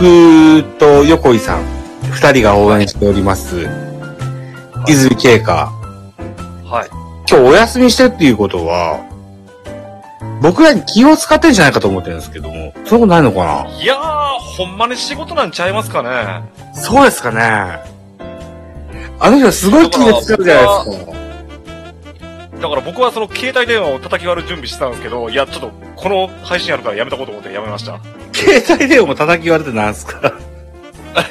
僕と横井さん、二人が応援しております、泉慶香。はい。今日お休みしてるっていうことは、僕らに気を使ってんじゃないかと思ってるんですけども、そういうことないのかな？いやー、ほんまに仕事なんちゃいますかね。そうですかねあの人はすごい気を使うじゃないですか。だから僕はその携帯電話を叩き割る準備してたんですけど、いや、ちょっとこの配信あるからやめとこうと思ってやめました。携帯電話も叩き割れてなんすか？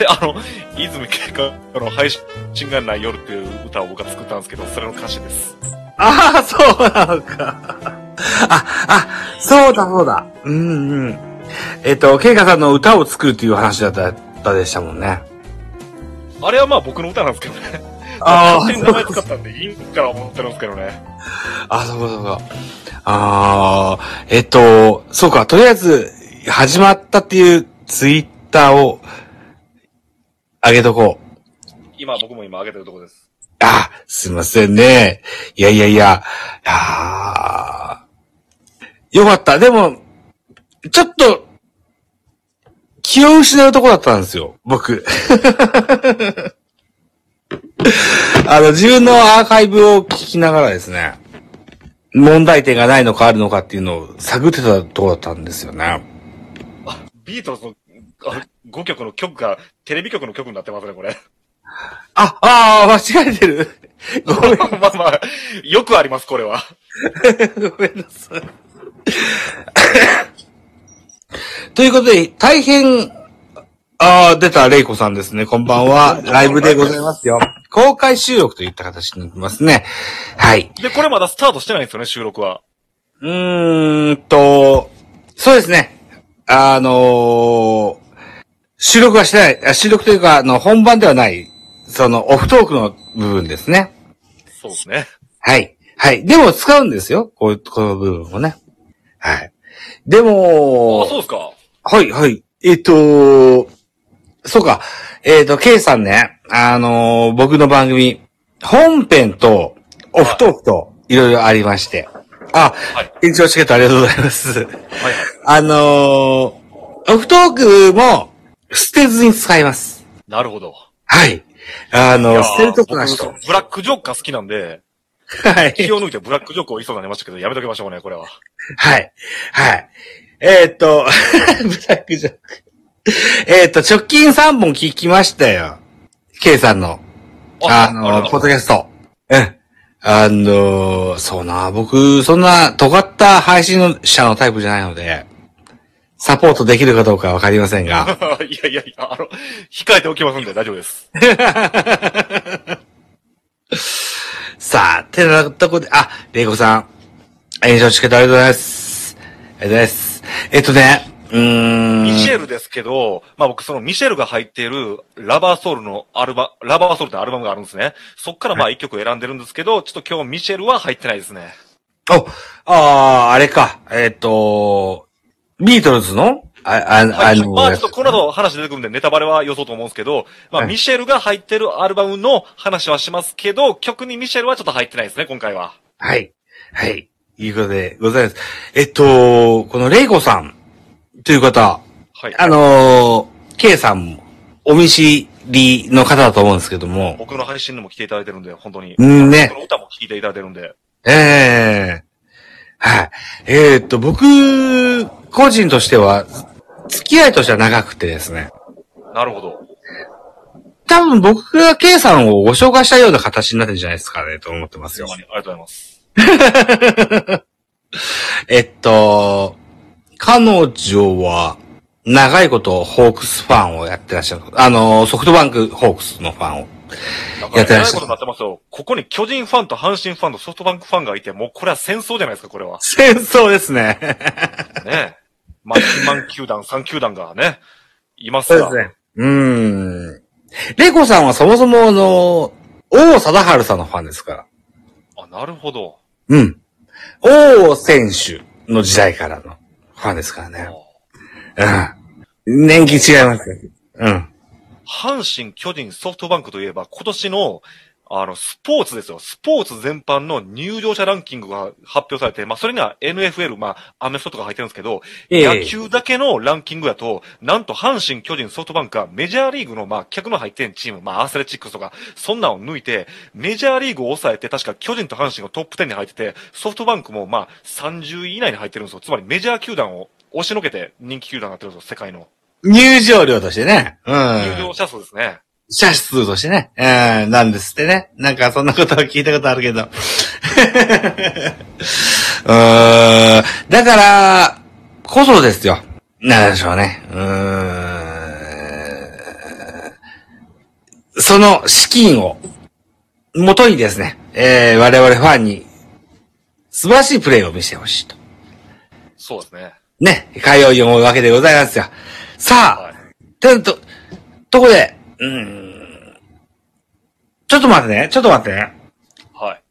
あの、泉慶香の配信がない夜っていう歌を僕が作ったんですけど、それの歌詞です。ああ、そうなのか。あ、あ、そうだそうだ。うんうん。えっと、ケイカさんの歌を作るっていう話だったでしたもんね。あれはまあ僕の歌なんですけどね。あ勝手に名前使ったんでいいんかな思ってるんですけどね。あ、そうかそうか。ああ、えっと、そうか、とりあえず、始まったっていうツイッターを、上げとこう。今、僕も今上げてるとこです。あ、すいませんね。いやいやいや、いやーよかった。でも、ちょっと、気を失うとこだったんですよ、僕。あの、自分のアーカイブを聞きながらですね、問題点がないのかあるのかっていうのを探ってたとこだったんですよね。ビートルズのあ5曲の曲がテレビ局の曲になってますね、これ。あ、ああ、間違えてる。ごめん、まあまあ、よくあります、これは。ごめんなさい。ということで、大変、ああ、出た、レイコさんですね。こんばんは。ライブでございますよ。公開収録といった形になりますね。はい。で、これまだスタートしてないんですよね、収録は。うーんと、そうですね。あのー収録はしてない。あ収録というか、あの、本番ではない、その、オフトークの部分ですね。そうですね。はい。はい。でも使うんですよ。こういう、この部分をね。はい。でも、あ、そうですか。はい、はい。えっ、と、そうか。えっ、と、K さんね、あのー僕の番組、本編とオフトークといろいろありまして。あ、はい。延長チケットありがとうございます。はいはい。あのーオフトークも捨てずに使います。なるほど。はい。あの捨てるとこなしと。僕ブラックジョークが好きなんで、はい。気を抜いてブラックジョークを言いそうになりましたけど、やめときましょうね、これは。はい。はい。えーっと、ブラックジョーク。えーっと、直近3本聞きましたよ。K さんの。あの、ポッドキャスト。うん。あの、そうな、僕、そんな尖った配信者のタイプじゃないので、サポートできるかどうかわかりませんが。いやいやいや、あの、控えておきますんで大丈夫です。さあ、てなとこで、あ、レイコさん、炎上チケットありがとうございます。ありがとうございます。えっとね。ミシェルですけど、まあ僕そのミシェルが入っているラバーソウルのアルバ、ラバーソウルってアルバムがあるんですね。そっからまあ一曲選んでるんですけど、ちょっと今日ミシェルは入ってないですね。お、ああ、あれか。えっ、と、ビートルズの？あ、あ、あはい。の、まあちょっとこの後話出てくるんでネタバレは予想と思うんですけど、まあはいミシェルが入ってるアルバムの話はしますけど、曲にミシェルはちょっと入ってないですね、今回は。はい。はい。いうことでございます。えっと、このレイコさんという方、はい。あのー、K さんもお見知りの方だと思うんですけども、僕の配信にも来ていただいてるんで、本当に。うんね僕の歌も聴いていただいてるんで。ええはい。えーっと、僕、個人としては、付き合いとしては長くてですね、なるほど。多分僕が K さんをご紹介したような形になってるんじゃないですかね、と思ってますよほん。まにありがとうございます。えっと、彼女は、長いことホークスファンをやってらっしゃる。あの、ソフトバンクホークスのファンを。やってらっしゃるえらいことになってますよ。ここに巨人ファンと阪神ファンとソフトバンクファンがいて、もうこれは戦争じゃないですか、これは。戦争ですね。ねまあ、1万球団、3球団がね、いますが。そうですね。うーん。レイコさんはそもそもあの、王貞治さんのファンですから。あ、なるほど。うん。王選手の時代からのファンですからね。うん。年季違います。うん。阪神、巨人、ソフトバンクといえば、今年のあの、スポーツですよ。スポーツ全般の入場者ランキングが発表されて、まあ、それには NFL、まあ、アメフトとか入ってるんですけど、ええ野球だけのランキングだと、なんと阪神、巨人、ソフトバンクがメジャーリーグの、まあ、客の入ってんチーム、まあ、アスレチックスとか、そんなんを抜いて、メジャーリーグを抑えて、確か巨人と阪神がトップ10に入ってて、ソフトバンクも、まあ、30位以内に入ってるんですよ。つまりメジャー球団を押しのけて人気球団になってるんですよ、世界の。入場料としてね。うん。入場者数ですね。者数としてね。うん、なんですってね。なんかそんなことは聞いたことあるけど。うーん。だから、こそですよ。なんでしょうね。うーん。その資金を、もとにですね、えー、我々ファンに、素晴らしいプレーを見せてほしいと。そうですね。ね、通い思うわけでございますよ。さあ、はい。と、と、とこで、うーん。ちょっと待ってね、ちょっと待ってね。はい。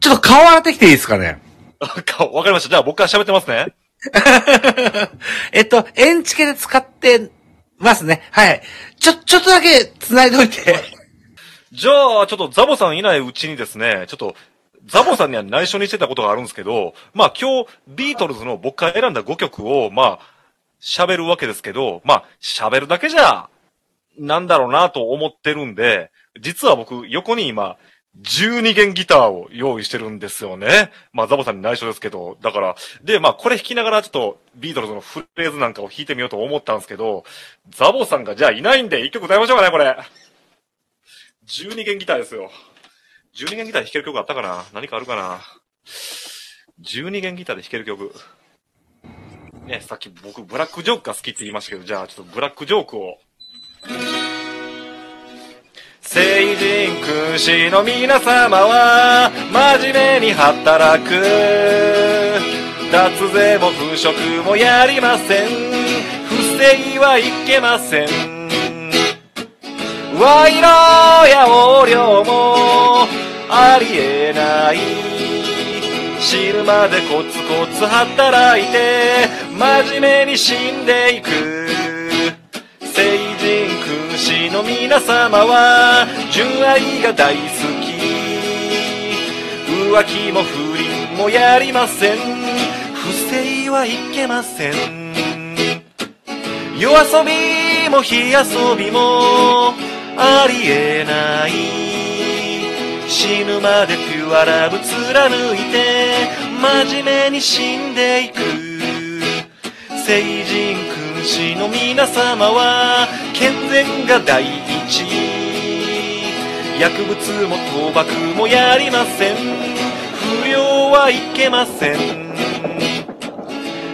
ちょっと顔洗ってきていいですかね？かわかりました。じゃあ僕から喋ってますね。えっと、エンチケで使ってますね。はい。ちょ、ちょっとだけ繋いでおいて。じゃあ、ちょっとザボさんいないうちにですね、ちょっと、ザボさんには内緒にしてたことがあるんですけど、まあ今日、ビートルズの僕が選んだ5曲を、まあ、喋るわけですけど、まあ、喋るだけじゃ、なんだろうなと思ってるんで、実は僕、横に今、12弦ギターを用意してるんですよね。まあ、ザボさんに内緒ですけど、だから、で、まあ、これ弾きながらちょっと、ビートルズのフレーズなんかを弾いてみようと思ったんですけど、ザボさんがじゃあいないんで、一曲歌いましょうかね、これ。12弦ギターですよ。12弦ギター弾ける曲あったかな？何かあるかな ?12 弦ギターで弾ける曲。ね、さっき僕、ブラックジョークが好きって言いましたけど、じゃあちょっとブラックジョークを。成人君子の皆様は、真面目に働く。脱税も腐食もやりません。不正はいけません。賄賂や横領もありえない死ぬまでコツコツ働いて真面目に死んでいく皆様は純愛が大好き浮気も不倫もやりません。不正はいけません。夜遊びも火遊びもありえない。死ぬまでピュアラブ貫いて真面目に死んでいく。成人君子の皆様は健全が第一薬物も賭博もやりません。不良はいけません。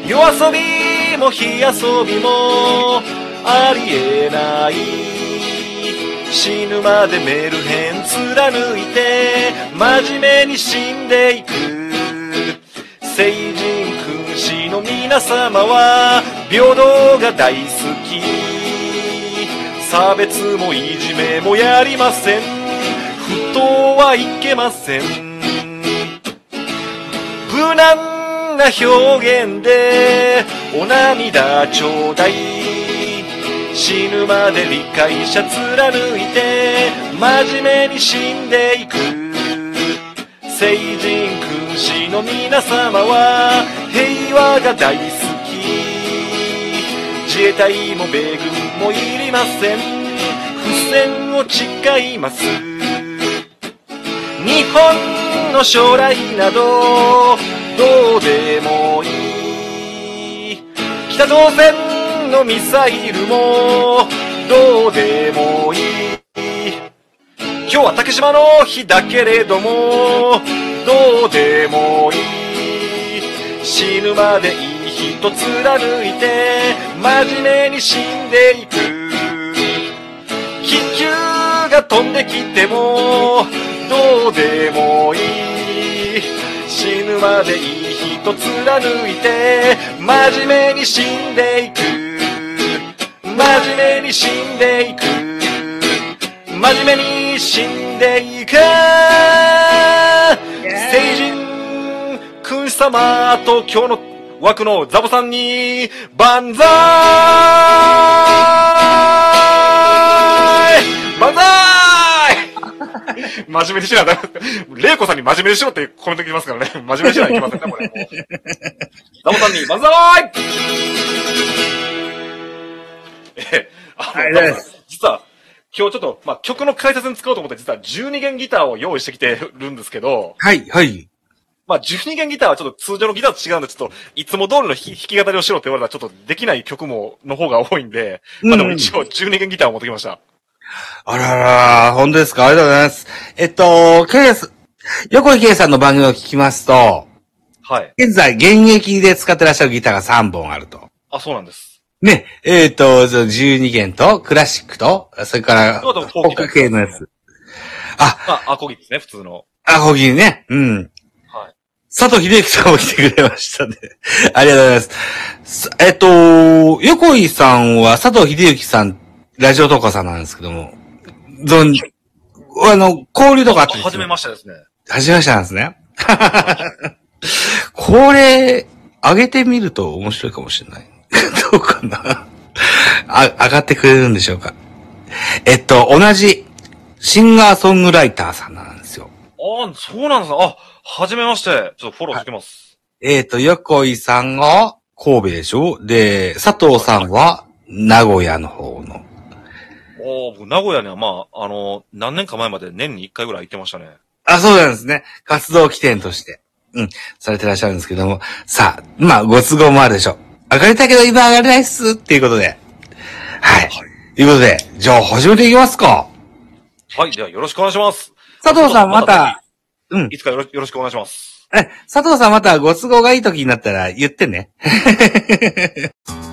夜遊びも火遊びもありえない。死ぬまでメルヘン貫いて真面目に死んでいく。成人君子の皆様は平等が大好き。差別もいじめもやりません。不当はいけません。無難な表現でお涙ちょうだい死ぬまで理解者貫いて真面目に死んでいく。成人君子の皆様は平和が大好き。自衛隊も米軍もいりません。不戦を誓います。日本の将来などどうでもいい。北朝鮮のミサイルもどうでもいい。今日は竹島の日だけれどもどうでもいい。死ぬまでいい。人貫いて真面目に死んでいく。気球が飛んできてもどうでもいい。死ぬまでいい人貫いて真面目に死んでいく。真面目に死んでいく。真面目に死んでいく。成人君様と今日の枠のザボさんに万歳万歳真面目にしないとダメです。玲子さんに真面目にしろってコメント来ますからね。真面目にしないといけませんね、これ。ザボさんに、万歳ええ、あの、はい実は、今日ちょっと、まあ、曲の解説に使おうと思って、実は12弦ギターを用意してきてるんですけど、はい、はい。まあ、12弦ギターはちょっと通常のギターと違うんで、ちょっと、いつも通りの弾弾き語りをしろって言われたら、ちょっとできない曲も、の方が多いんで、まあでも一応12弦ギターを持ってきました。あらら、本当ですか？ありがとうございます。えっと、ケイス、横井圭さんの番組を聞きますと、はい。現在現役で使ってらっしゃるギターが3本あると。あ、そうなんです。ね、えっ、と、その12弦と、クラシックと、それから、北系のやつ。あ、まあ、アコギですね、普通の。アコギね。うん。はい。佐藤秀樹さんも来てくれましたね。ありがとうございます。すえっと、横井さんは佐藤秀樹さん、ラジオトーカーさんなんですけども、存じ、あの、交流とかあったんですよはじめましてですね。はじめましてなんですね。これ、上げてみると面白いかもしれない。どうかな？あ、上がってくれるんでしょうか？えっと、同じ、シンガーソングライターさんなんですよ。ああ、そうなんですか。あ、はじめまして。ちょっとフォローしてます。えっと、横井さんが神戸でしょ？で、佐藤さんは名古屋の方の。おー僕、名古屋にはまあ、あの、何年か前まで年に1回ぐらい行ってましたね。あ、そうなんですね。活動起点として。うん、されてらっしゃるんですけども。さあ、まあ、ご都合もあるでしょう。上がりたいけど今上がれないっすっていうことで。はい。ということで、じゃあ始めていきますか。はい、ではよろしくお願いします。佐藤さんまた、うん。いつかよろよろしくお願いします。え、佐藤さんまたご都合がいい時になったら言ってね。